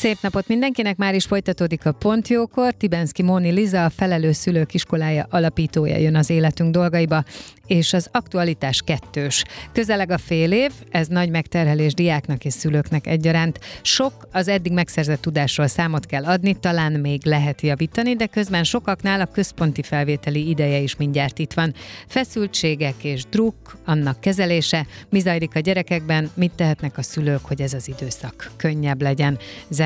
Szép napot mindenkinek, már is folytatódik a Pontjókor. Tibenszki Móni Liza, a Felelős Szülők Iskolája alapítója jön az életünk dolgaiba, és az aktualitás kettős. Közeleg a fél év, ez nagy megterhelés diáknak és szülőknek egyaránt. Sok az eddig megszerzett tudásról számot kell adni, talán még lehet javítani, de közben sokaknál a központi felvételi ideje is mindjárt itt van. Feszültségek és druk, annak kezelése, mi zajlik a gyerekekben, mit tehetnek a szülők, hogy ez az időszak könnyebb legyen.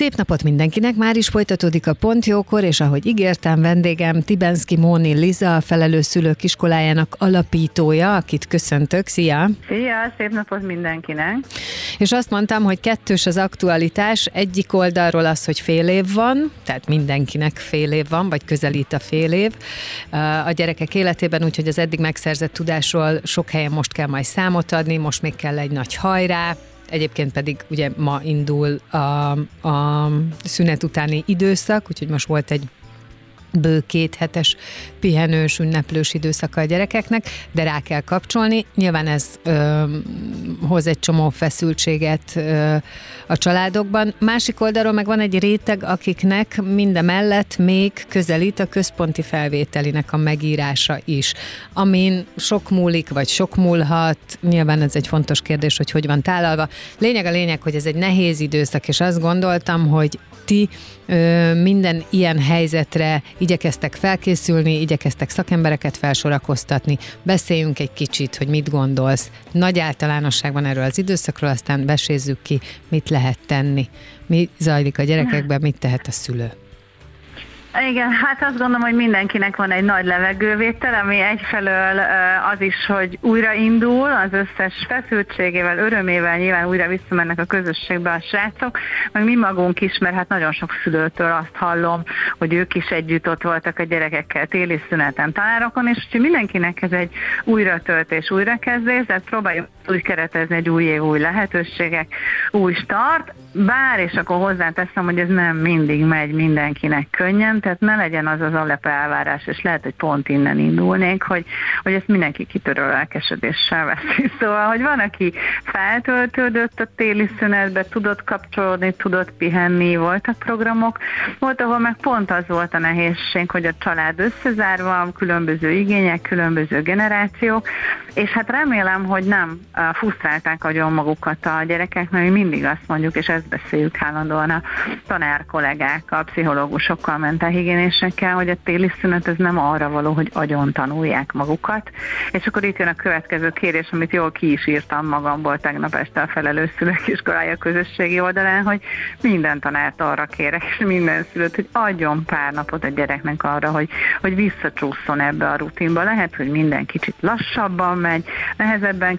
Szép napot mindenkinek, már is folytatódik a Pontjókor, és ahogy ígértem, vendégem Tibenszki Móni Liza, a Felelős Szülők Iskolájának alapítója, akit köszöntök. Szia! Szia, szép napot mindenkinek! És azt mondtam, hogy kettős az aktualitás, egyik oldalról az, hogy fél év van, tehát mindenkinek fél év van, vagy közelít a fél év a gyerekek életében, úgyhogy az eddig megszerzett tudásról sok helyen most kell majd számot adni, most még kell egy nagy hajrá, egyébként pedig ugye ma indul a, a szünet utáni időszak, úgyhogy most volt egy bő két hetes pihenős, ünneplős időszaka a gyerekeknek, de rá kell kapcsolni. Nyilván ez ö, hoz egy csomó feszültséget ö, a családokban. Másik oldalról meg van egy réteg, akiknek mindemellett még közelít a központi felvételinek a megírása is, amin sok múlik, vagy sok múlhat. Nyilván ez egy fontos kérdés, hogy hogy van tálalva. Lényeg a lényeg, hogy ez egy nehéz időszak, és azt gondoltam, hogy ti ö, minden ilyen helyzetre igyekeztek felkészülni, igyekeztek szakembereket felsorakoztatni, beszéljünk egy kicsit, hogy mit gondolsz. Nagy általánosságban erről az időszakról, aztán besézzük ki, mit lehet tenni. Mi zajlik a gyerekekben, mit tehet a szülő. Igen, hát azt gondolom, hogy mindenkinek van egy nagy levegővétel, ami egyfelől az is, hogy újra indul, az összes feszültségével, örömével nyilván újra visszamennek a közösségbe a srácok, meg mi magunk is, mert hát nagyon sok szülőtől azt hallom, hogy ők is együtt ott voltak a gyerekekkel téli szüneten tanárokon, és úgyhogy mindenkinek ez egy újratöltés, újrakezdés, tehát próbáljuk úgy keretezni egy új év, új lehetőségek, új start, bár, és akkor hozzáteszem, hogy ez nem mindig megy mindenkinek könnyen, tehát ne legyen az az alap elvárás, és lehet, hogy pont innen indulnék, hogy, hogy ezt mindenki kitörő lelkesedéssel veszi. Szóval, hogy van, aki feltöltődött a téli szünetbe, tudott kapcsolódni, tudott pihenni, voltak programok, volt, ahol meg pont az volt a nehézség, hogy a család összezárva, különböző igények, különböző generációk, és hát remélem, hogy nem frusztrálták agyon magukat a gyerekek, mert mi mindig azt mondjuk, és ezt beszéljük állandóan a tanár kollégákkal, pszichológusokkal, mentálhigiénésekkel, hogy a téli szünet ez nem arra való, hogy agyon tanulják magukat. És akkor itt jön a következő kérés, amit jól ki is írtam magamból tegnap este a felelős szülők iskolája közösségi oldalán, hogy minden tanárt arra kérek, és minden szülőt, hogy adjon pár napot a gyereknek arra, hogy, hogy visszacsúszson ebbe a rutinba. Lehet, hogy minden kicsit lassabban megy, nehezebben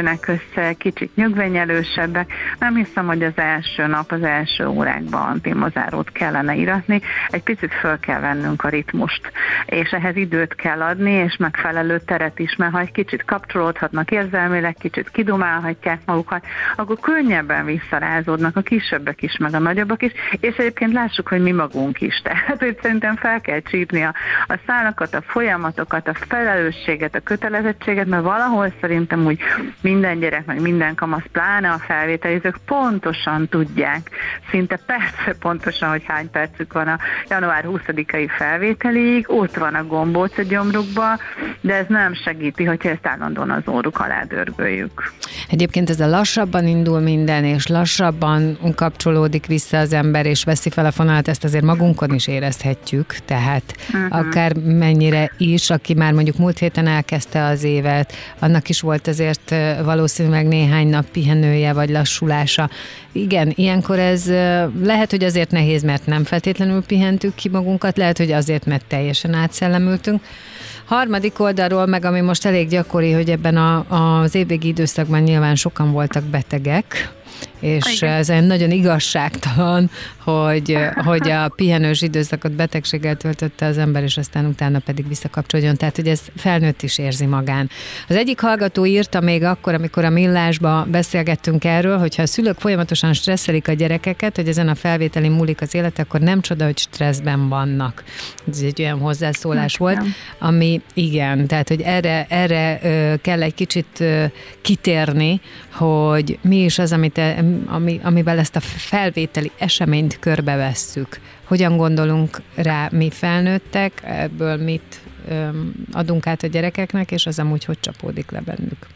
készülnek össze, kicsit nyögvenyelősebbek. Nem hiszem, hogy az első nap, az első órákban antimozárót kellene iratni. Egy picit föl kell vennünk a ritmust, és ehhez időt kell adni, és megfelelő teret is, mert ha egy kicsit kapcsolódhatnak érzelmileg, kicsit kidumálhatják magukat, akkor könnyebben visszarázódnak a kisebbek is, meg a nagyobbak is, és egyébként lássuk, hogy mi magunk is. Tehát, hogy szerintem fel kell csípni a, a szálakat, a folyamatokat, a felelősséget, a kötelezettséget, mert valahol szerintem úgy minden gyerek, meg minden kamasz, pláne a felvételizők pontosan tudják, szinte persze pontosan, hogy hány percük van a január 20-ai felvételig, ott van a gombóc a gyomrukba, de ez nem segíti, hogyha ezt állandóan az óruk alá dörgöljük. Egyébként ez a lassabban indul minden, és lassabban kapcsolódik vissza az ember, és veszi fel a fonalat, ezt azért magunkon is érezhetjük, tehát uh-huh. akár mennyire is, aki már mondjuk múlt héten elkezdte az évet, annak is volt azért valószínűleg néhány nap pihenője vagy lassulása. Igen, ilyenkor ez lehet, hogy azért nehéz, mert nem feltétlenül pihentük ki magunkat, lehet, hogy azért, mert teljesen átszellemültünk. Harmadik oldalról meg, ami most elég gyakori, hogy ebben a, az évvégi időszakban nyilván sokan voltak betegek, és Igen. ez nagyon igazságtalan, hogy, hogy a pihenős időszakot betegséggel töltötte az ember, és aztán utána pedig visszakapcsoljon. Tehát, hogy ez felnőtt is érzi magán. Az egyik hallgató írta még akkor, amikor a millásba beszélgettünk erről, hogyha a szülők folyamatosan stresszelik a gyerekeket, hogy ezen a felvételi múlik az élet, akkor nem csoda, hogy stresszben vannak. Ez egy olyan hozzászólás hát, volt, nem. ami igen, tehát, hogy erre, erre kell egy kicsit kitérni, hogy mi is az, amit, ami, amivel ezt a felvételi eseményt körbevesszük. Hogyan gondolunk rá mi felnőttek, ebből mit adunk át a gyerekeknek, és az amúgy hogy csapódik le bennük.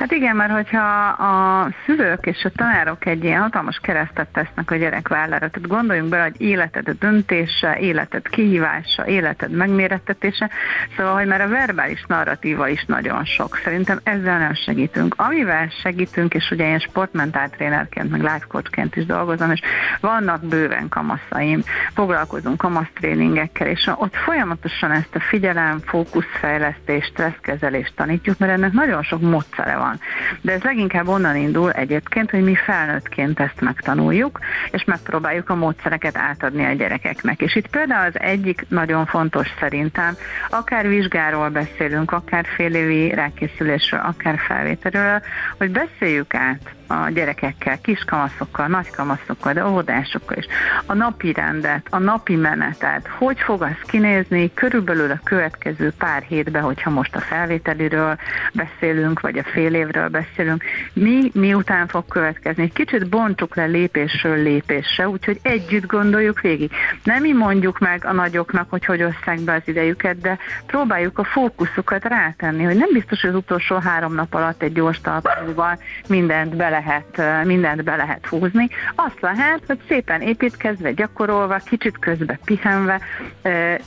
Hát igen, mert hogyha a szülők és a tanárok egy ilyen hatalmas keresztet tesznek a gyerek vállára, tehát gondoljunk bele, hogy életed döntése, életed kihívása, életed megmérettetése, szóval, hogy már a verbális narratíva is nagyon sok. Szerintem ezzel nem segítünk. Amivel segítünk, és ugye én sportmentáltrénerként, meg life coachként is dolgozom, és vannak bőven kamaszaim, foglalkozunk kamasztréningekkel, és ott folyamatosan ezt a figyelem, fókuszfejlesztést, stresszkezelést tanítjuk, mert ennek nagyon sok módszere van van. De ez leginkább onnan indul egyébként, hogy mi felnőttként ezt megtanuljuk, és megpróbáljuk a módszereket átadni a gyerekeknek. És itt például az egyik nagyon fontos szerintem, akár vizsgáról beszélünk, akár fél évi rákészülésről, akár felvételről, hogy beszéljük át a gyerekekkel, kiskamaszokkal, nagykamaszokkal, de óvodásokkal is. A napi rendet, a napi menetet, hogy fog az kinézni körülbelül a következő pár hétben, hogyha most a felvételiről beszélünk, vagy a fél évről beszélünk, mi miután fog következni. Kicsit bontsuk le lépésről lépésre, úgyhogy együtt gondoljuk végig. Nem mi mondjuk meg a nagyoknak, hogy hogy osszák be az idejüket, de próbáljuk a fókuszukat rátenni, hogy nem biztos, hogy az utolsó három nap alatt egy gyors talpalóval mindent bele lehet, mindent be lehet húzni. Azt lehet, hogy szépen építkezve, gyakorolva, kicsit közbe pihenve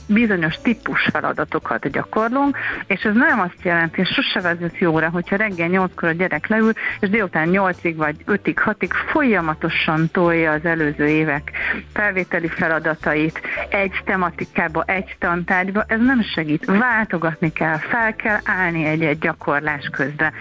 bizonyos típus feladatokat gyakorlunk, és ez nem azt jelenti, hogy sose vezet jóra, hogyha reggel 8-kor a gyerek leül, és délután 8-ig vagy 5-ig, 6-ig folyamatosan tolja az előző évek felvételi feladatait egy tematikába, egy tantárgyba, ez nem segít. Váltogatni kell, fel kell állni egy-egy gyakorlás közben.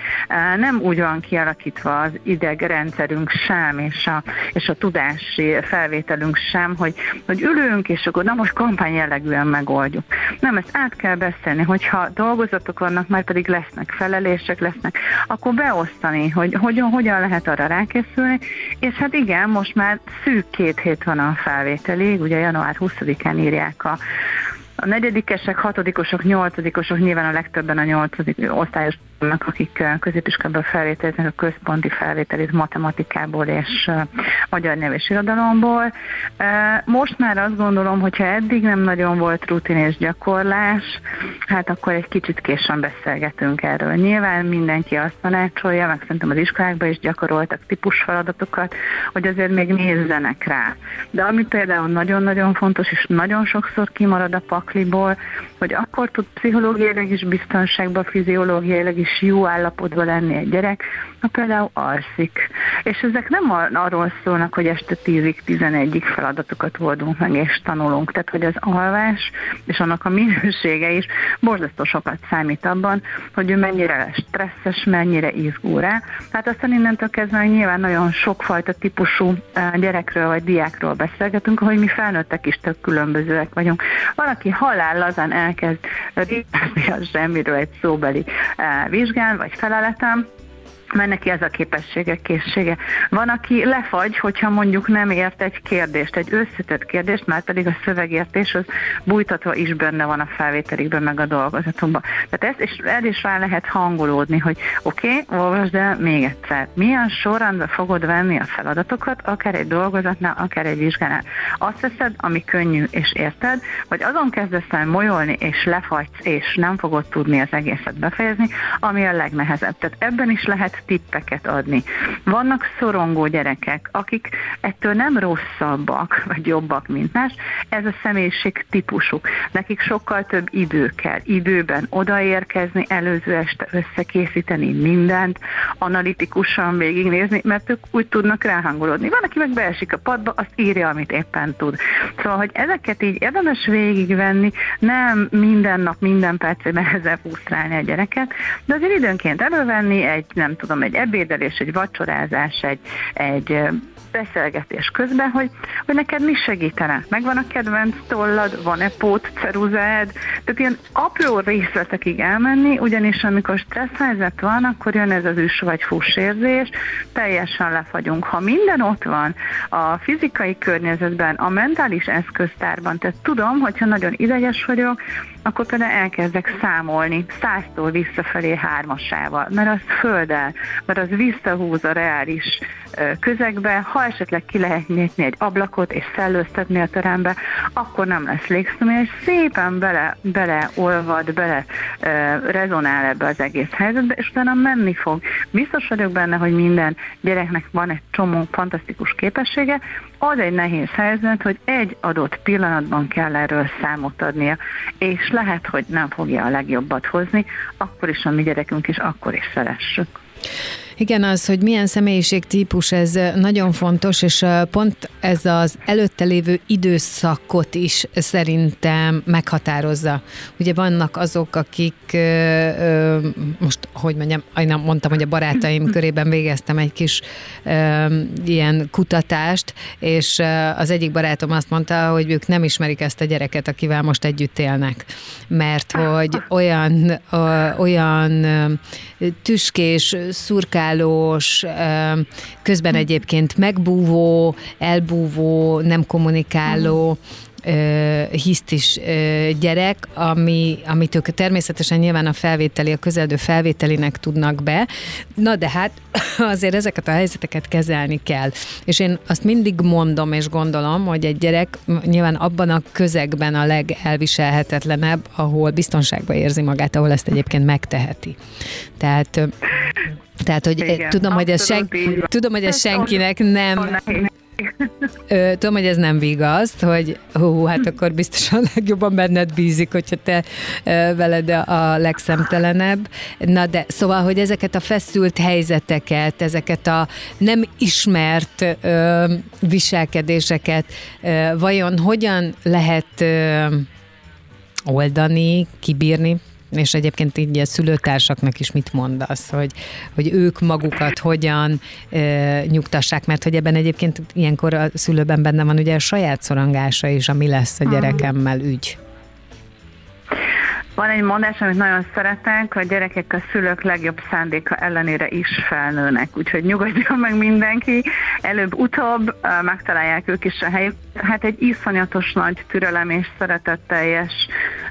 Nem úgy van kialakítva az idő idegrendszerünk sem, és a, és a tudási felvételünk sem, hogy, hogy ülünk, és akkor na most kampány jellegűen megoldjuk. Nem, ezt át kell beszélni, hogyha dolgozatok vannak, már pedig lesznek felelések, lesznek, akkor beosztani, hogy hogyan, hogyan lehet arra rákészülni, és hát igen, most már szűk két hét van a felvételig, ugye január 20-án írják a a negyedikesek, hatodikosok, nyolcadikosok, nyilván a legtöbben a nyolcadik osztályos vannak, akik középiskolában felvételiznek a központi felvételét matematikából és magyar nyelv és irodalomból. Most már azt gondolom, hogyha eddig nem nagyon volt rutin és gyakorlás, hát akkor egy kicsit későn beszélgetünk erről. Nyilván mindenki azt tanácsolja, meg szerintem az iskolákban is gyakoroltak típusfeladatokat, hogy azért még nézzenek rá. De ami például nagyon-nagyon fontos, és nagyon sokszor kimarad a pakliból, hogy akkor tud pszichológiailag is biztonságban, fiziológiailag is jó állapotban lenni egy gyerek, ha például alszik. És ezek nem arról szólnak, hogy este 10-ig, 11-ig feladatokat oldunk meg és tanulunk. Tehát, hogy az alvás és annak a minősége is borzasztó sokat számít abban, hogy ő mennyire stresszes, mennyire izgul rá. Tehát aztán innentől kezdve nyilván nagyon sokfajta típusú gyerekről vagy diákról beszélgetünk, hogy mi felnőttek is tök különbözőek vagyunk. Valaki halál lazán elkezd rétezni a semmiről egy szóbeli eh, vizsgán vagy feleletem, mert neki ez a képessége, készsége. Van, aki lefagy, hogyha mondjuk nem ért egy kérdést, egy összetett kérdést, már pedig a szövegértés az bújtatva is benne van a felvételikben, meg a dolgozatokban. Tehát ezt is, el is rá lehet hangolódni, hogy oké, okay, olvasd el még egyszer. Milyen sorrendben fogod venni a feladatokat, akár egy dolgozatnál, akár egy vizsgánál. Azt veszed, ami könnyű és érted, vagy azon kezdesz el molyolni, és lefagysz, és nem fogod tudni az egészet befejezni, ami a legnehezebb. Tehát ebben is lehet tippeket adni. Vannak szorongó gyerekek, akik ettől nem rosszabbak, vagy jobbak, mint más, ez a személyiség típusuk. Nekik sokkal több idő kell. Időben odaérkezni, előző este összekészíteni mindent, analitikusan végignézni, mert ők úgy tudnak ráhangolódni. Van, aki meg beesik a padba, azt írja, amit éppen tud. Szóval, hogy ezeket így érdemes végigvenni, nem minden nap, minden percében ezzel frusztrálni a gyereket, de azért időnként elővenni egy, nem tudom, tudom, egy ebédelés, egy vacsorázás, egy, egy beszélgetés közben, hogy, hogy neked mi segítene. Megvan a kedvenc tollad, van-e pót, ceruzád, tehát ilyen apró részletekig elmenni, ugyanis amikor stressz helyzet van, akkor jön ez az üs vagy fuss érzés, teljesen lefagyunk. Ha minden ott van a fizikai környezetben, a mentális eszköztárban, tehát tudom, hogyha nagyon ideges vagyok, akkor például elkezdek számolni száztól visszafelé hármasával, mert az földel, mert az visszahúz a reális közegbe, ha esetleg ki lehet nyitni egy ablakot és szellőztetni a terembe, akkor nem lesz légszomja, és szépen bele, beleolvad, bele e, rezonál ebbe az egész helyzetbe, és utána menni fog. Biztos vagyok benne, hogy minden gyereknek van egy csomó fantasztikus képessége, az egy nehéz helyzet, hogy egy adott pillanatban kell erről számot adnia, és lehet, hogy nem fogja a legjobbat hozni, akkor is a mi gyerekünk is akkor is szeressük. Igen, az, hogy milyen személyiségtípus, ez nagyon fontos, és pont ez az előtte lévő időszakot is szerintem meghatározza. Ugye vannak azok, akik most, hogy mondjam, én mondtam, hogy a barátaim körében végeztem egy kis ilyen kutatást, és az egyik barátom azt mondta, hogy ők nem ismerik ezt a gyereket, akivel most együtt élnek, mert hogy olyan, olyan tüskés, szurkás, kommunikálós, közben egyébként megbúvó, elbúvó, nem kommunikáló, hisztis gyerek, ami, amit ők természetesen nyilván a felvételi, a közeldő felvételinek tudnak be, na de hát azért ezeket a helyzeteket kezelni kell. És én azt mindig mondom és gondolom, hogy egy gyerek nyilván abban a közegben a legelviselhetetlenebb, ahol biztonságban érzi magát, ahol ezt egyébként megteheti. Tehát tehát, hogy Igen, tudom, hogy ez sen, tudom, hogy ez senkinek nem Ö, tudom, hogy ez nem vigaszt, hogy hú, hát akkor biztosan legjobban benned bízik, hogyha te veled a legszemtelenebb. Na de, szóval, hogy ezeket a feszült helyzeteket, ezeket a nem ismert ö, viselkedéseket ö, vajon hogyan lehet ö, oldani, kibírni, és egyébként így a szülőtársaknak is mit mondasz, hogy, hogy ők magukat hogyan e, nyugtassák, mert hogy ebben egyébként ilyenkor a szülőben benne van ugye a saját szorongása is, ami lesz a gyerekemmel ügy. Van egy mondás, amit nagyon szeretek, a gyerekek a szülők legjobb szándéka ellenére is felnőnek, úgyhogy nyugodjon meg mindenki, előbb-utóbb megtalálják ők is a helyük. Hát egy iszonyatos nagy türelem és szeretetteljes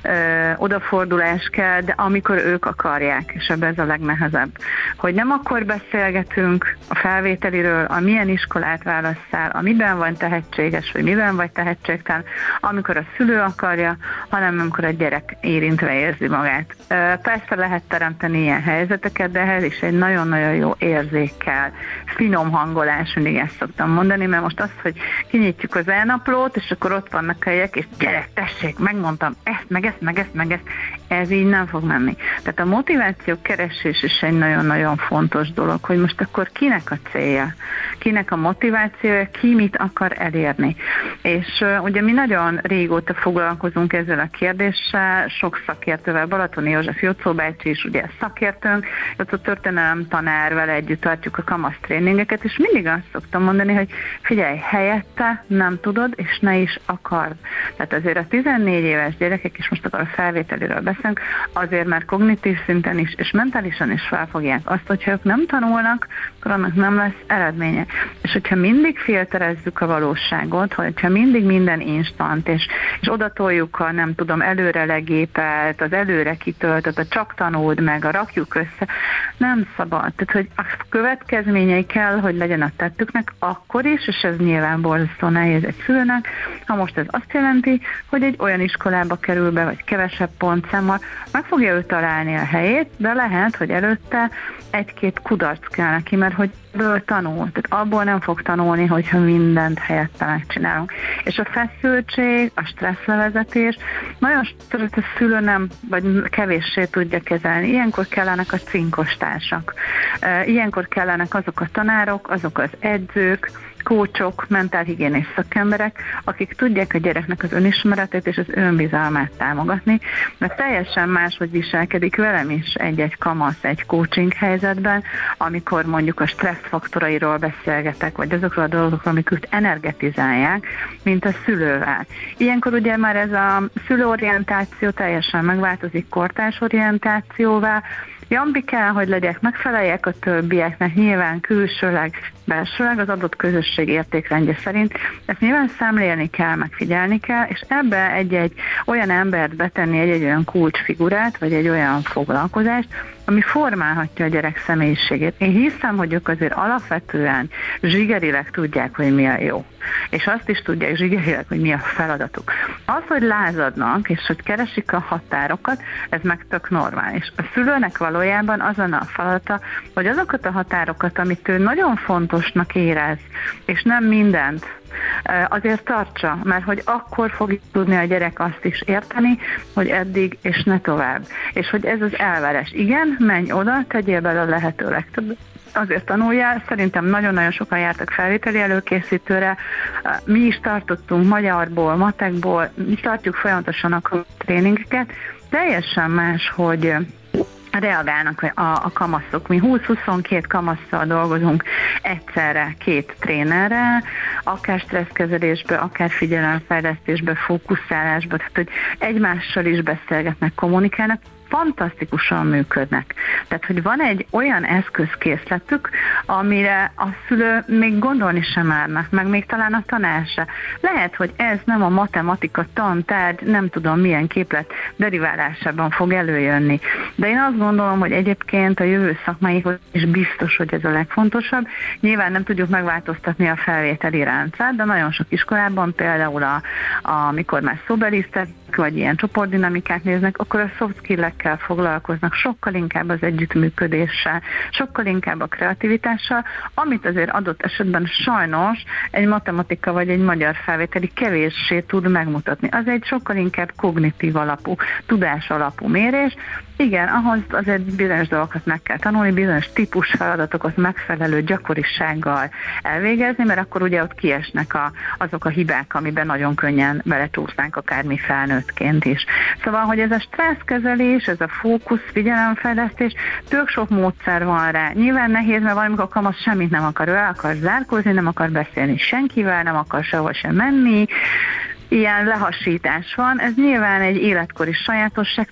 ö, odafordulás kell, de amikor ők akarják, és ebben ez a legnehezebb, hogy nem akkor beszélgetünk a felvételiről, a milyen iskolát válasszál, a miben van tehetséges, vagy miben vagy tehetségtelen, amikor a szülő akarja, hanem amikor a gyerek érintve érzi magát. Persze lehet teremteni ilyen helyzeteket, de ehhez is egy nagyon-nagyon jó érzék kell, finom hangolás, mindig ezt szoktam mondani, mert most az, hogy kinyitjuk az elnaplót, és akkor ott vannak helyek, és gyerek, tessék, megmondtam ezt, meg ezt, meg ezt, meg ezt, ez így nem fog menni. Tehát a motiváció keresés is egy nagyon-nagyon fontos dolog, hogy most akkor kinek a célja, kinek a motivációja, ki mit akar elérni. És ugye mi nagyon régóta foglalkozunk ezzel a kérdéssel, sok szakértővel, Balatoni József Jocó bácsi is ugye szakértőnk, Jocó történelem tanár, vele együtt tartjuk a kamasz tréningeket, és mindig azt szoktam mondani, hogy figyelj, helyette nem tudod, és ne is akard. Tehát azért a 14 éves gyerekek, és most akkor a felvételiről beszélünk, azért már kognitív szinten is, és mentálisan is felfogják azt, hogyha ők nem tanulnak, akkor annak nem lesz eredménye. És hogyha mindig filterezzük a valóságot, hogyha mindig minden instant, és, és odatoljuk a nem tudom, előre legépelt, az előre kitöltött, a csak tanuld meg, a rakjuk össze, nem szabad. Tehát, hogy a következményei kell, hogy legyen a tettüknek, akkor is, és ez nyilván borzasztó nehéz egy szülőnek, ha most ez azt jelenti, hogy egy olyan iskolába kerül be, vagy kevesebb pontszámmal, meg fogja ő találni a helyét, de lehet, hogy előtte egy-két kudarc kell neki, mert hogy ből tanul. Tehát abból nem fog tanulni, hogyha mindent helyette megcsinálunk. És a feszültség, a stresszlevezetés nagyon sokszor a szülő nem, vagy kevéssé tudja kezelni. Ilyenkor kellenek a cinkos társak. Ilyenkor kellenek azok a tanárok, azok az edzők, kócsok, mentálhigiénés szakemberek, akik tudják a gyereknek az önismeretét és az önbizalmát támogatni, mert teljesen más, hogy viselkedik velem is egy-egy kamasz egy coaching helyzetben, amikor mondjuk a stressz faktorairól beszélgetek, vagy azokról a dolgokról, amik őt energetizálják, mint a szülővel. Ilyenkor ugye már ez a szülőorientáció teljesen megváltozik kortárs orientációvá, Jambi kell, hogy legyek, megfeleljek a többieknek, nyilván külsőleg, belsőleg az adott közösség értékrendje szerint. Ezt nyilván szemlélni kell, megfigyelni kell, és ebbe egy-egy olyan embert betenni, egy-egy olyan kulcsfigurát, vagy egy olyan foglalkozást, ami formálhatja a gyerek személyiségét. Én hiszem, hogy ők azért alapvetően zsigerileg tudják, hogy mi a jó. És azt is tudják zsigerileg, hogy mi a feladatuk. Az, hogy lázadnak, és hogy keresik a határokat, ez meg tök normális. A szülőnek valójában azon a feladata, hogy azokat a határokat, amit ő nagyon fontosnak érez, és nem mindent azért tartsa, mert hogy akkor fog tudni a gyerek azt is érteni, hogy eddig és ne tovább. És hogy ez az elveres. Igen, menj oda, tegyél bele a lehető legtöbb azért tanuljál. Szerintem nagyon-nagyon sokan jártak felvételi előkészítőre. Mi is tartottunk magyarból, matekból, mi tartjuk folyamatosan a tréningeket. Teljesen más, hogy reagálnak a, a kamaszok. Mi 20-22 kamasszal dolgozunk egyszerre két trénerrel, akár stresszkezelésbe, akár figyelemfejlesztésbe, fókuszálásba, tehát hogy egymással is beszélgetnek, kommunikálnak, fantasztikusan működnek. Tehát, hogy van egy olyan eszközkészletük, amire a szülő még gondolni sem márnak, meg még talán a tanár se. Lehet, hogy ez nem a matematika tantárgy, nem tudom milyen képlet deriválásában fog előjönni. De én azt gondolom, hogy egyébként a jövő szakmáihoz is biztos, hogy ez a legfontosabb. Nyilván nem tudjuk megváltoztatni a felvételi ráncát, de nagyon sok iskolában például, a, a, amikor már szobelisztek, vagy ilyen csoportdinamikát néznek, akkor a soft skill-ekkel foglalkoznak, sokkal inkább az együttműködéssel, sokkal inkább a kreativitással, amit azért adott esetben sajnos egy matematika vagy egy magyar felvételi kevéssé tud megmutatni. Az egy sokkal inkább kognitív alapú, tudás alapú mérés, igen, ahhoz azért bizonyos dolgokat meg kell tanulni, bizonyos típus feladatokat megfelelő gyakorisággal elvégezni, mert akkor ugye ott kiesnek a, azok a hibák, amiben nagyon könnyen belecsúsznánk akár mi felnőttként is. Szóval, hogy ez a stresszkezelés, ez a fókusz, figyelemfejlesztés, tök sok módszer van rá. Nyilván nehéz, mert valamikor kamasz semmit nem akar, ő el akar zárkózni, nem akar beszélni senkivel, nem akar sehol sem menni, ilyen lehasítás van. Ez nyilván egy életkori sajátosság,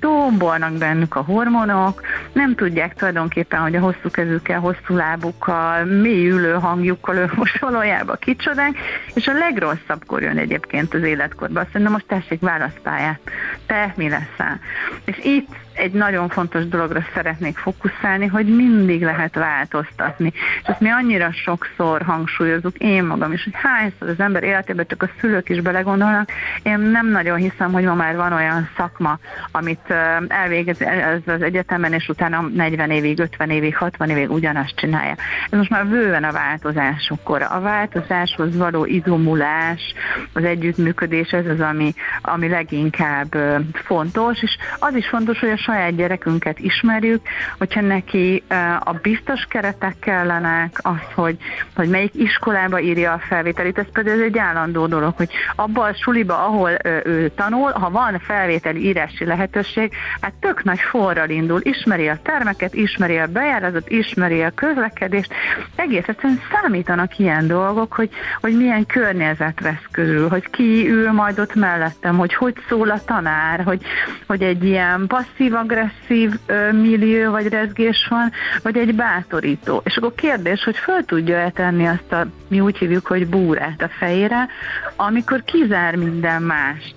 tombolnak bennük a hormonok, nem tudják tulajdonképpen, hogy a hosszú kezükkel, hosszú lábukkal, mély ülő hangjukkal ő most valójában kicsodák, és a legrosszabbkor jön egyébként az életkorban. Azt mondja, most tessék válaszpályát, te mi leszel? És itt egy nagyon fontos dologra szeretnék fókuszálni, hogy mindig lehet változtatni. És ezt mi annyira sokszor hangsúlyozunk, én magam is, hogy hányszor az ember életében csak a szülők is belegondolnak. Én nem nagyon hiszem, hogy ma már van olyan szakma, amit elvégez ez az egyetemen, és utána 40 évig, 50 évig, 60 évig ugyanazt csinálja. Ez most már bőven a változásokkor. A változáshoz való izomulás, az együttműködés, ez az, ami, ami leginkább fontos, és az is fontos, hogy a saját gyerekünket ismerjük, hogyha neki a biztos keretek kellenek, az, hogy, hogy melyik iskolába írja a felvételit, ez pedig egy állandó dolog, hogy abban a suliba, ahol ő tanul, ha van felvételi írási lehetőség, hát tök nagy forral indul, ismeri a termeket, ismeri a bejáratot, ismeri a közlekedést, egész egyszerűen számítanak ilyen dolgok, hogy, hogy milyen környezet vesz körül, hogy ki ül majd ott mellettem, hogy hogy szól a tanár, hogy, hogy egy ilyen passzív-agresszív millió vagy rezgés van, vagy egy bátorító. És akkor kérdés, hogy föl tudja-e tenni azt a, mi úgy hívjuk, hogy búrát a fejére, amikor kizár minden mást.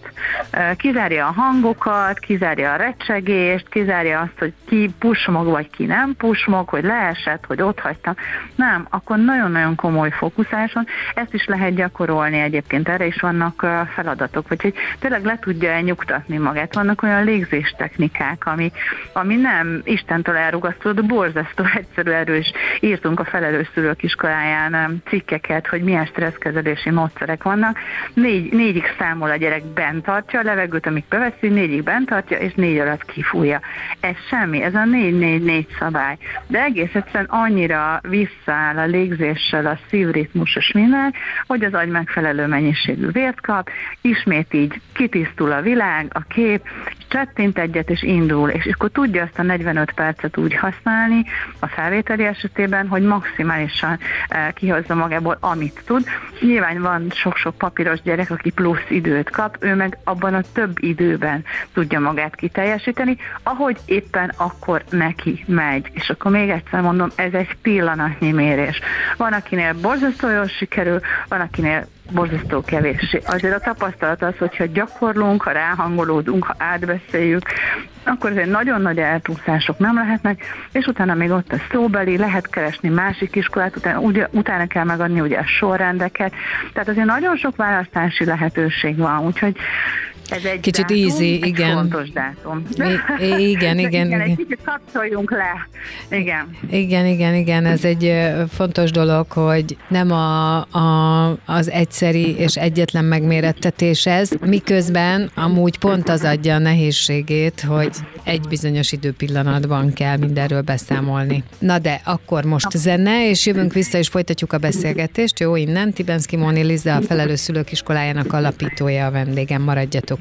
Kizárja a hangokat, kizárja a recsegést, kizárja azt, hogy ki pusmog, vagy ki nem pusmog, hogy leesett, hogy ott hagytam. Nem, akkor nagyon-nagyon komoly fókuszáson. Ezt is lehet gyakorolni egyébként, erre is vannak feladatok, vagy hogy tényleg le tudja nyugtatni magát. Vannak olyan légzés technikák, ami, ami nem Istentől de borzasztó egyszerű erős. Írtunk a felelős szülők iskoláján cikkeket, hogy milyen stresszkezelési módszerek vannak. Négy, négyig számol a gyerek bent tartja a levegőt, amíg beveszi, négyig bent tartja, és négy alatt kifújja. Ez semmi, ez a négy-négy-négy szabály. De egész egyszerűen annyira visszaáll a légzéssel, a szívritmus és minden, hogy az agy megfelelő mennyiségű vért kap, ismét így kitisztul a világ, a kép, csettint egyet és indul, és akkor tudja azt a 45 percet úgy használni a felvételi esetében, hogy maximálisan eh, kihozza magából, amit tud. Nyilván van sok-sok papíros gyerek, aki plusz időt kap, ő meg abban a több időben tudja magát kiteljesíteni, ahogy éppen akkor neki megy. És akkor még egyszer mondom, ez egy pillanatnyi mérés. Van, akinél borzasztó jól sikerül, van, akinél borzasztó kevéssé. Azért a tapasztalat az, hogyha gyakorlunk, ha ráhangolódunk, ha átbeszéljük, akkor azért nagyon nagy eltúszások nem lehetnek, és utána még ott a szóbeli, lehet keresni másik iskolát, utána, ugye, utána kell megadni ugye a sorrendeket, tehát azért nagyon sok választási lehetőség van, úgyhogy ez egy Kicsit dátum, easy, egy igen. fontos dátum. I- igen, igen, igen, igen. Egy kicsit kapcsoljunk le. Igen. Igen, igen, igen, ez egy fontos dolog, hogy nem a, a, az egyszeri és egyetlen megmérettetés ez, miközben amúgy pont az adja a nehézségét, hogy egy bizonyos időpillanatban kell mindenről beszámolni. Na de akkor most zene, és jövünk vissza, és folytatjuk a beszélgetést. Jó, innen Tibenszki Móni Liza, a Felelős Szülők Iskolájának alapítója a vendégem, maradjatok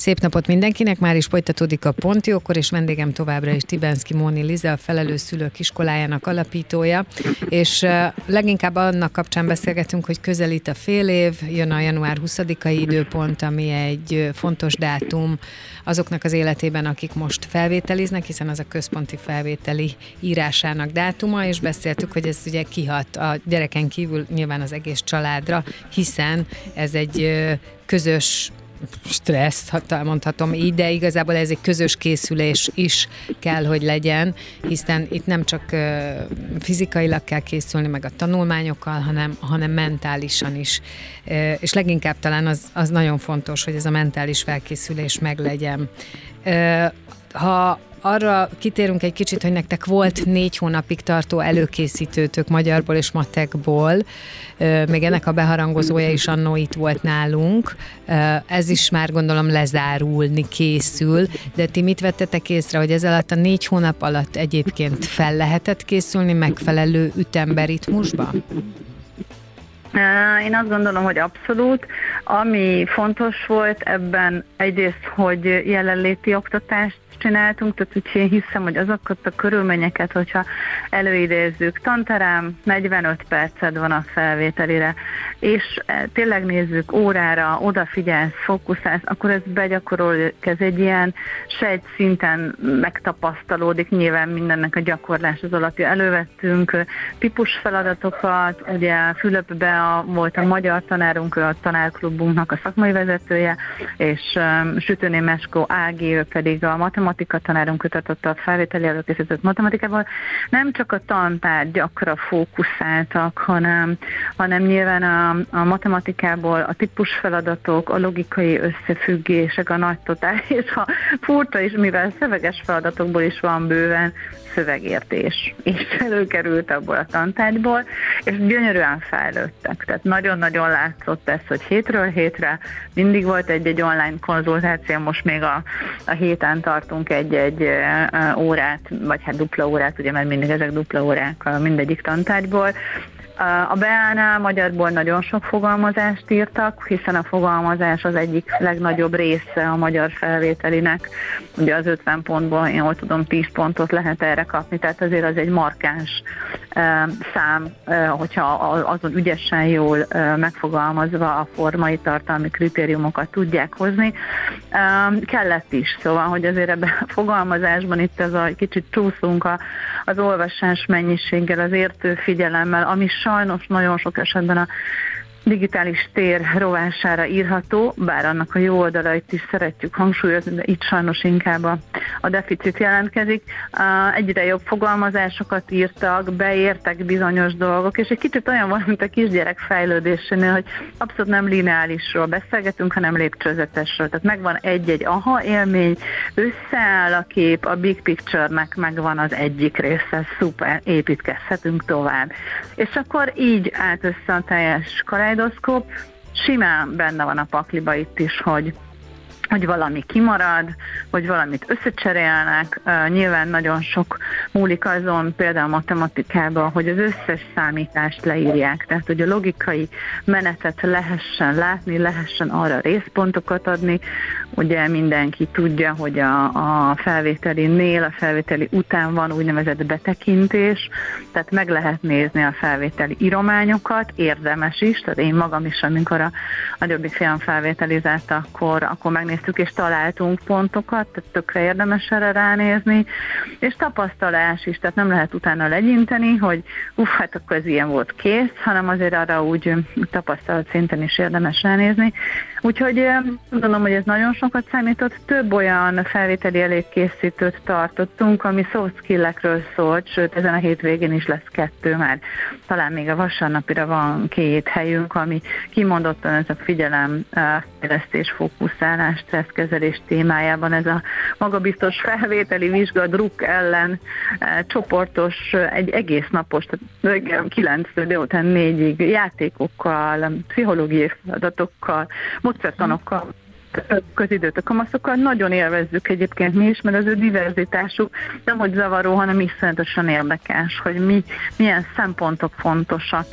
Szép napot mindenkinek, már is folytatódik a Pontjókor, és vendégem továbbra is Tibenszki Móni Liza, a Felelős Szülők Iskolájának alapítója, és leginkább annak kapcsán beszélgetünk, hogy közelít a fél év, jön a január 20-ai időpont, ami egy fontos dátum azoknak az életében, akik most felvételiznek, hiszen az a központi felvételi írásának dátuma, és beszéltük, hogy ez ugye kihat a gyereken kívül nyilván az egész családra, hiszen ez egy közös stressz, ha mondhatom így, de igazából ez egy közös készülés is kell, hogy legyen, hiszen itt nem csak fizikailag kell készülni, meg a tanulmányokkal, hanem, hanem mentálisan is. És leginkább talán az, az nagyon fontos, hogy ez a mentális felkészülés meglegyen. Ha arra kitérünk egy kicsit, hogy nektek volt négy hónapig tartó előkészítőtök magyarból és matekból, még ennek a beharangozója is annó itt volt nálunk. Ez is már gondolom lezárulni készül, de ti mit vettetek észre, hogy ez alatt a négy hónap alatt egyébként fel lehetett készülni megfelelő ütemberitmusba? Én azt gondolom, hogy abszolút. Ami fontos volt ebben egyrészt, hogy jelenléti oktatást csináltunk, tehát úgy én hiszem, hogy azokat a körülményeket, hogyha előidézzük, tanterem, 45 perced van a felvételire, és e, tényleg nézzük órára, odafigyelsz, fókuszálsz, akkor ez begyakorol, ez egy ilyen sejt szinten megtapasztalódik, nyilván mindennek a gyakorlás az alapja. Elővettünk típus feladatokat, ugye Fülöpbe a, volt a magyar tanárunk, a tanárklubunknak a szakmai vezetője, és um, Sütőné Meskó Ági, ő pedig a matematika tanárunk kötötte a felvételi előkészített matematikával. Nem csak a tantárgyakra fókuszáltak, hanem, hanem nyilván a, a matematikából a típus feladatok, a logikai összefüggések, a nagy totál, és a furcsa is, mivel szöveges feladatokból is van bőven, szövegértés és előkerült abból a tantárgyból, és gyönyörűen fejlődtek. Tehát nagyon-nagyon látszott ez, hogy hétről hétre mindig volt egy-egy online konzultáció, most még a, a héten tartunk egy-egy órát, vagy hát dupla órát, ugye mert mindig ezek dupla órák mindegyik tantárgyból, a Beánál magyarból nagyon sok fogalmazást írtak, hiszen a fogalmazás az egyik legnagyobb része a magyar felvételinek. Ugye az 50 pontból, én jól tudom, 10 pontot lehet erre kapni, tehát azért az egy markáns szám, hogyha azon ügyesen jól megfogalmazva a formai tartalmi kritériumokat tudják hozni. Kellett is, szóval, hogy azért ebben a fogalmazásban itt ez a kicsit csúszunk az olvasás mennyiséggel, az értő figyelemmel, ami sajnos nagyon sok esetben a digitális tér rovására írható, bár annak a jó oldalait is szeretjük hangsúlyozni, de itt sajnos inkább a, a deficit jelentkezik. Egyre jobb fogalmazásokat írtak, beértek bizonyos dolgok, és egy kicsit olyan van, mint a kisgyerek fejlődésénél, hogy abszolút nem lineálisról beszélgetünk, hanem lépcsőzetesről. Tehát megvan egy-egy aha élmény, összeáll a kép, a big picture-nek megvan az egyik része, szuper, építkezhetünk tovább. És akkor így állt össze a teljes karály kaleidoszkóp, simán benne van a pakliba itt is, hogy hogy valami kimarad, vagy valamit összecserélnek. Nyilván nagyon sok múlik azon, például matematikában, hogy az összes számítást leírják, tehát hogy a logikai menetet lehessen látni, lehessen arra részpontokat adni. Ugye mindenki tudja, hogy a, a felvételinél, a felvételi után van úgynevezett betekintés, tehát meg lehet nézni a felvételi írományokat, érdemes is, tehát én magam is, amikor a, jobbik fiam felvételizett, akkor, akkor megnéztem megnéztük és találtunk pontokat, tehát tökre érdemes erre ránézni, és tapasztalás is, tehát nem lehet utána legyinteni, hogy uff, hát akkor ez ilyen volt kész, hanem azért arra úgy tapasztalat szinten is érdemes ránézni. Úgyhogy gondolom, hogy ez nagyon sokat számított. Több olyan felvételi elégkészítőt tartottunk, ami soft skill-ekről szólt, sőt ezen a hétvégén is lesz kettő már. Talán még a vasárnapira van két helyünk, ami kimondottan ez a figyelem, fejlesztés, fókuszálás, stresszkezelés témájában ez a magabiztos felvételi vizsga druk ellen csoportos, egy egész napos, tehát 9 délután 4-ig játékokkal, pszichológiai feladatokkal, módszertanokkal közidőt a kamaszokkal. Nagyon élvezzük egyébként mi is, mert az ő diverzitásuk nem hogy zavaró, hanem iszonyatosan érdekes, hogy mi, milyen szempontok fontosak.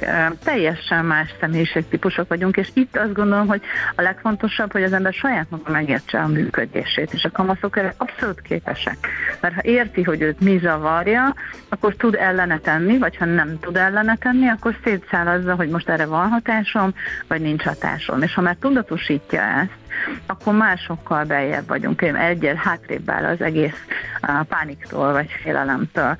Teljesen más személyiségtípusok vagyunk, és itt azt gondolom, hogy a legfontosabb, hogy az ember saját maga megértse a működését, és a kamaszok erre abszolút képesek. Mert ha érti, hogy őt mi zavarja, akkor tud ellene tenni, vagy ha nem tud ellene tenni, akkor szétszálazza, hogy most erre van hatásom, vagy nincs hatásom. És ha már tudatosítja ezt, akkor másokkal beljebb vagyunk. Egyel hátrébb áll az egész pániktól vagy félelemtől.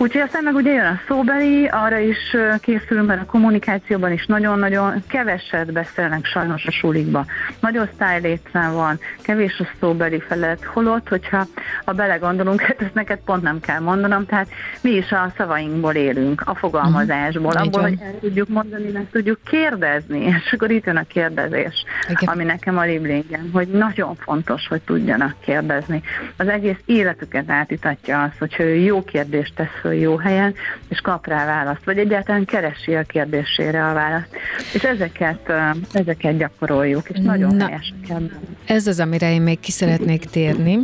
Úgyhogy aztán meg ugye jön a szóbeli, arra is készülünk, mert a kommunikációban is nagyon-nagyon keveset beszélnek sajnos a sulikba. Nagy osztálylétszám van, kevés a szóbeli felett, holott, hogyha ha belegondolunk, hát ezt neked pont nem kell mondanom, tehát mi is a szavainkból élünk, a fogalmazásból, uh-huh. abból, hogy el tudjuk mondani, meg tudjuk kérdezni, és akkor itt jön a kérdezés, Igen. ami nekem a liblingem, hogy nagyon fontos, hogy tudjanak kérdezni. Az egész életüket átítatja az, hogy ő jó kérdést tesz föl jó helyen, és kap rá választ, vagy egyáltalán keresi a kérdésére a választ. És ezeket, ezeket gyakoroljuk, és nagyon Na, helyesek Ez az, amire én még ki szeretnék térni,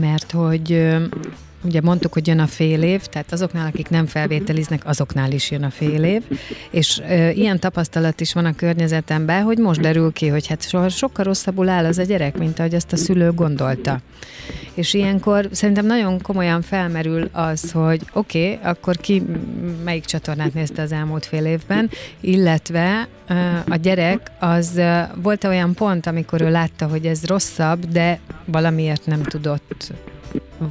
mert hogy ugye mondtuk, hogy jön a fél év, tehát azoknál, akik nem felvételiznek, azoknál is jön a fél év, és ö, ilyen tapasztalat is van a környezetemben, hogy most derül ki, hogy hát so, sokkal rosszabbul áll az a gyerek, mint ahogy azt a szülő gondolta. És ilyenkor szerintem nagyon komolyan felmerül az, hogy oké, okay, akkor ki melyik csatornát nézte az elmúlt fél évben, illetve a gyerek az volt olyan pont, amikor ő látta, hogy ez rosszabb, de valamiért nem tudott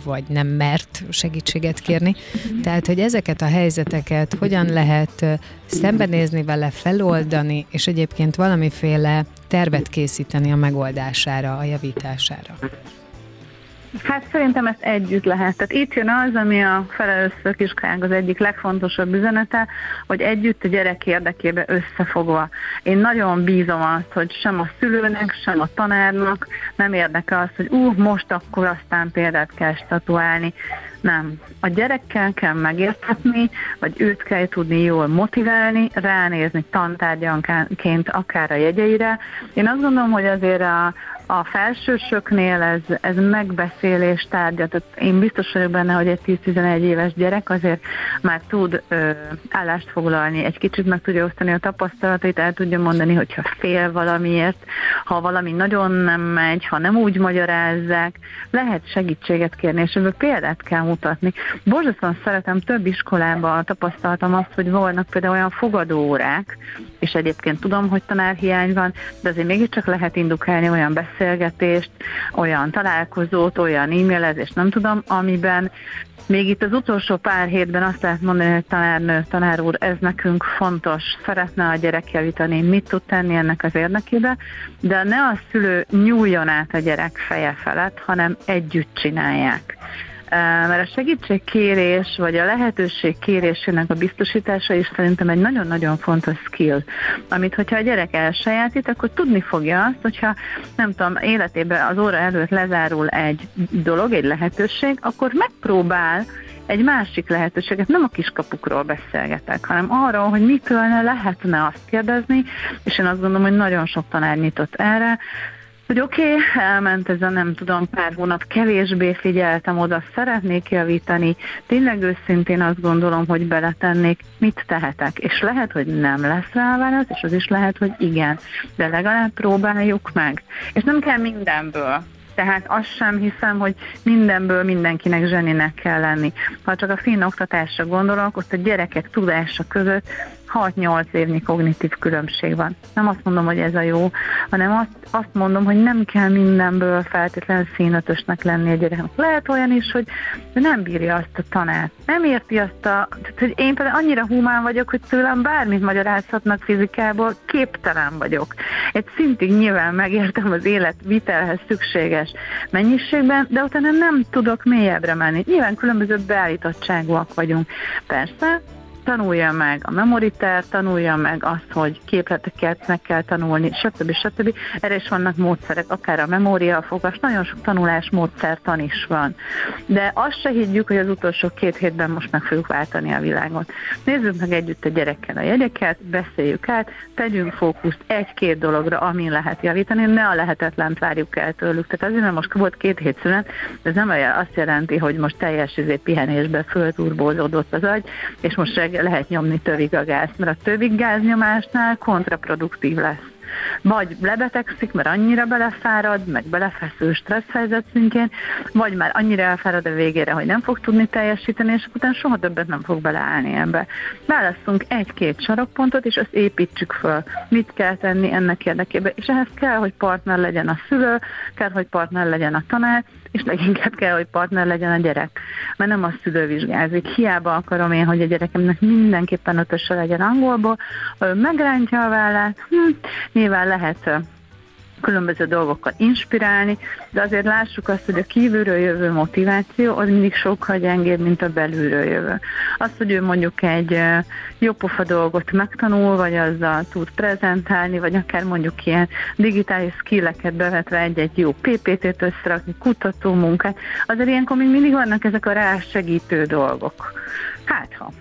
vagy nem mert segítséget kérni. Tehát, hogy ezeket a helyzeteket hogyan lehet szembenézni vele, feloldani, és egyébként valamiféle tervet készíteni a megoldására, a javítására. Hát szerintem ezt együtt lehet. Tehát itt jön az, ami a felelős szökiskának az egyik legfontosabb üzenete, hogy együtt a gyerek érdekébe összefogva. Én nagyon bízom azt, hogy sem a szülőnek, sem a tanárnak nem érdekel az, hogy ú, most akkor aztán példát kell statuálni. Nem. A gyerekkel kell megértetni, vagy őt kell tudni jól motiválni, ránézni tantárgyanként akár a jegyeire. Én azt gondolom, hogy azért a, a felsősöknél ez, ez megbeszélés tárgya, tehát én biztos vagyok benne, hogy egy 10-11 éves gyerek azért már tud ö, állást foglalni, egy kicsit meg tudja osztani a tapasztalatait, el tudja mondani, hogyha fél valamiért, ha valami nagyon nem megy, ha nem úgy magyarázzák, lehet segítséget kérni, és ebből példát kell mutatni. Borzasztóan szeretem, több iskolában tapasztaltam azt, hogy vannak például olyan fogadóórák, és egyébként tudom, hogy tanárhiány van, de azért mégiscsak lehet indukálni olyan beszélgetést, olyan találkozót, olyan e-mailezést, nem tudom, amiben még itt az utolsó pár hétben azt lehet mondani, hogy tanárnő, tanár úr, ez nekünk fontos, szeretne a gyerek javítani, mit tud tenni ennek az érdekébe, de ne a szülő nyúljon át a gyerek feje felett, hanem együtt csinálják mert a segítségkérés, vagy a lehetőség kérésének a biztosítása is szerintem egy nagyon-nagyon fontos skill, amit hogyha a gyerek elsajátít, akkor tudni fogja azt, hogyha nem tudom, életében az óra előtt lezárul egy dolog, egy lehetőség, akkor megpróbál egy másik lehetőséget, nem a kiskapukról beszélgetek, hanem arról, hogy mitől ne lehetne azt kérdezni, és én azt gondolom, hogy nagyon sok tanár nyitott erre, hogy oké, okay, elment ez a nem tudom pár hónap, kevésbé figyeltem oda, szeretnék javítani, tényleg őszintén azt gondolom, hogy beletennék, mit tehetek, és lehet, hogy nem lesz rá válasz, és az is lehet, hogy igen, de legalább próbáljuk meg. És nem kell mindenből, tehát azt sem hiszem, hogy mindenből mindenkinek zseninek kell lenni. Ha csak a finn oktatásra gondolok, ott a gyerekek tudása között 6-8 évnyi kognitív különbség van. Nem azt mondom, hogy ez a jó, hanem azt, azt mondom, hogy nem kell mindenből feltétlenül színötösnek lenni a gyereknek. Lehet olyan is, hogy nem bírja azt a tanár. Nem érti azt a... Tehát, hogy én például annyira humán vagyok, hogy tőlem bármit magyarázhatnak fizikából, képtelen vagyok. Egy szintig nyilván megértem az élet vitelhez szükséges mennyiségben, de utána nem tudok mélyebbre menni. Nyilván különböző beállítottságúak vagyunk. Persze, tanulja meg a memoritert, tanulja meg azt, hogy képleteket meg kell tanulni, stb. stb. Erre is vannak módszerek, akár a memória, a fogás, nagyon sok tanulás módszertan is van. De azt se higgyük, hogy az utolsó két hétben most meg fogjuk váltani a világot. Nézzük meg együtt a gyerekkel a jegyeket, beszéljük át, tegyünk fókuszt egy-két dologra, amin lehet javítani, ne a lehetetlent várjuk el tőlük. Tehát azért, mert most volt két hét szünet, ez nem azt jelenti, hogy most teljes izé pihenésbe fölturbózódott az agy, és most lehet nyomni tövig a gáz, mert a tövig gáznyomásnál kontraproduktív lesz vagy lebetegszik, mert annyira belefárad, meg belefeszül stressz helyzet szintjén, vagy már annyira elfárad a végére, hogy nem fog tudni teljesíteni, és utána soha többet nem fog beleállni ebbe. Választunk egy-két sarokpontot, és azt építsük föl. Mit kell tenni ennek érdekében, és ehhez kell, hogy partner legyen a szülő, kell, hogy partner legyen a tanár, és leginkább kell, hogy partner legyen a gyerek. Mert nem a szülő vizsgázik. Hiába akarom én, hogy a gyerekemnek mindenképpen ötöse legyen angolból, ha ő megrántja a vállát, hm, nyilván lehet különböző dolgokkal inspirálni, de azért lássuk azt, hogy a kívülről jövő motiváció az mindig sokkal gyengébb, mint a belülről jövő. Azt, hogy ő mondjuk egy pofa dolgot megtanul, vagy azzal tud prezentálni, vagy akár mondjuk ilyen digitális skilleket bevetve egy-egy jó PPT-t összerakni, kutató munkát, azért ilyenkor még mindig vannak ezek a rásegítő dolgok. Hát ha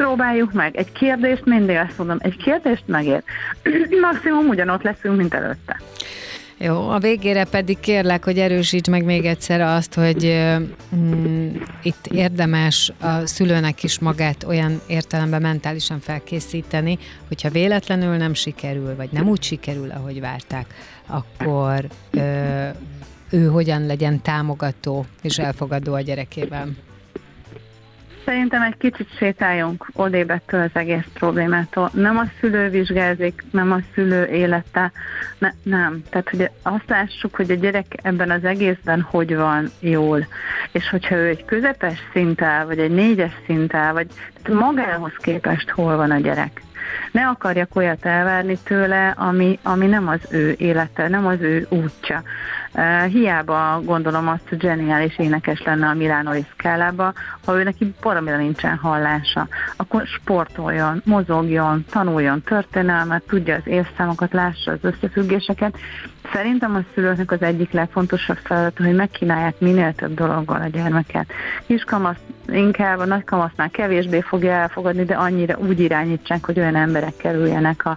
próbáljuk meg. Egy kérdést mindig azt mondom, egy kérdést megér. Maximum ugyanott leszünk, mint előtte. Jó, a végére pedig kérlek, hogy erősíts meg még egyszer azt, hogy mm, itt érdemes a szülőnek is magát olyan értelemben mentálisan felkészíteni, hogyha véletlenül nem sikerül, vagy nem úgy sikerül, ahogy várták, akkor ö, ő hogyan legyen támogató és elfogadó a gyerekével. Szerintem egy kicsit sétáljunk odébb ettől az egész problémától. Nem a szülő vizsgázik, nem a szülő élete, ne, nem. Tehát, hogy azt lássuk, hogy a gyerek ebben az egészben hogy van jól. És hogyha ő egy közepes szinten, vagy egy négyes szinten, vagy magához képest hol van a gyerek ne akarjak olyat elvárni tőle, ami, ami nem az ő élete, nem az ő útja. Hiába gondolom azt, hogy zseniális énekes lenne a Milánoi szkálába, ha ő neki baromira nincsen hallása, akkor sportoljon, mozogjon, tanuljon történelmet, tudja az évszámokat, lássa az összefüggéseket. Szerintem a szülőknek az egyik legfontosabb feladat, hogy megkínálják minél több dologgal a gyermeket. Kiskamasz inkább, a nagykamasznál kevésbé fogja elfogadni, de annyira úgy irányítsák, hogy olyan emberek kerüljenek a,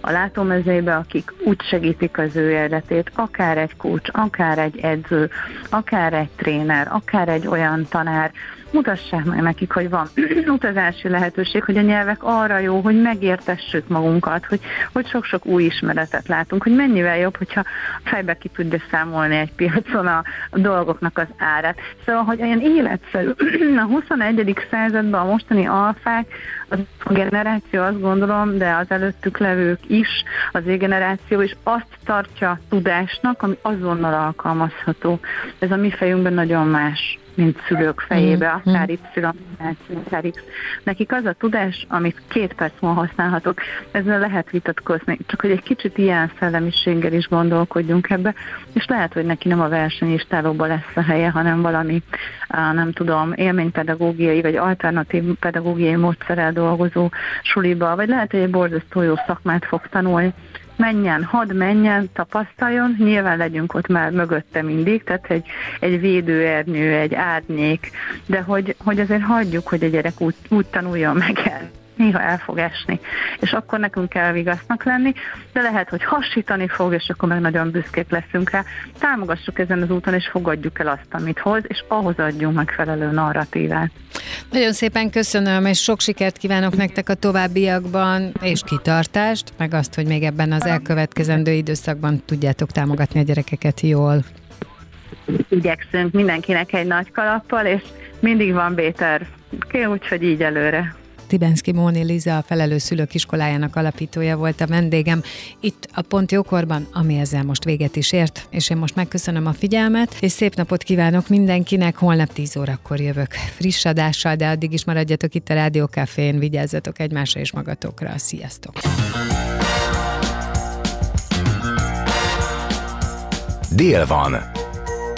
a látómezébe, akik úgy segítik az ő életét, akár egy kulcs, akár egy edző, akár egy tréner, akár egy olyan tanár, mutassák meg nekik, hogy van utazási lehetőség, hogy a nyelvek arra jó, hogy megértessük magunkat, hogy, hogy sok-sok új ismeretet látunk, hogy mennyivel jobb, hogyha fejbe ki tudja számolni egy piacon a, dolgoknak az árát. Szóval, hogy olyan életszerű. A 21. században a mostani alfák, a generáció azt gondolom, de az előttük levők is, az generáció is azt tartja tudásnak, ami azonnal alkalmazható. Ez a mi fejünkben nagyon más mint szülők fejébe, mm. akár Y, akár X. Nekik az a tudás, amit két perc múlva használhatok, ezzel lehet vitatkozni, csak hogy egy kicsit ilyen szellemiséggel is gondolkodjunk ebbe, és lehet, hogy neki nem a versenyistálóban lesz a helye, hanem valami, nem tudom, élménypedagógiai vagy alternatív pedagógiai módszerrel dolgozó suliba, vagy lehet, hogy egy borzasztó jó szakmát fog tanulni, menjen, hadd menjen, tapasztaljon, nyilván legyünk ott már mögötte mindig, tehát egy, egy védőernyő, egy árnyék, de hogy, hogy azért hagyjuk, hogy a gyerek úgy, úgy tanuljon meg el néha el fog esni. És akkor nekünk kell vigasznak lenni, de lehet, hogy hasítani fog, és akkor meg nagyon büszkék leszünk rá. Támogassuk ezen az úton, és fogadjuk el azt, amit hoz, és ahhoz adjunk megfelelő narratívát. Nagyon szépen köszönöm, és sok sikert kívánok nektek a továbbiakban, és kitartást, meg azt, hogy még ebben az elkövetkezendő időszakban tudjátok támogatni a gyerekeket jól. Igyekszünk mindenkinek egy nagy kalappal, és mindig van Béter. Úgyhogy így előre. Tibenszki Móni Liza, a Felelő Szülők Iskolájának alapítója volt a vendégem itt a Pont Jókorban, ami ezzel most véget is ért, és én most megköszönöm a figyelmet, és szép napot kívánok mindenkinek, holnap 10 órakor jövök friss adással, de addig is maradjatok itt a Rádió Cafén, vigyázzatok egymásra és magatokra, sziasztok! Dél van.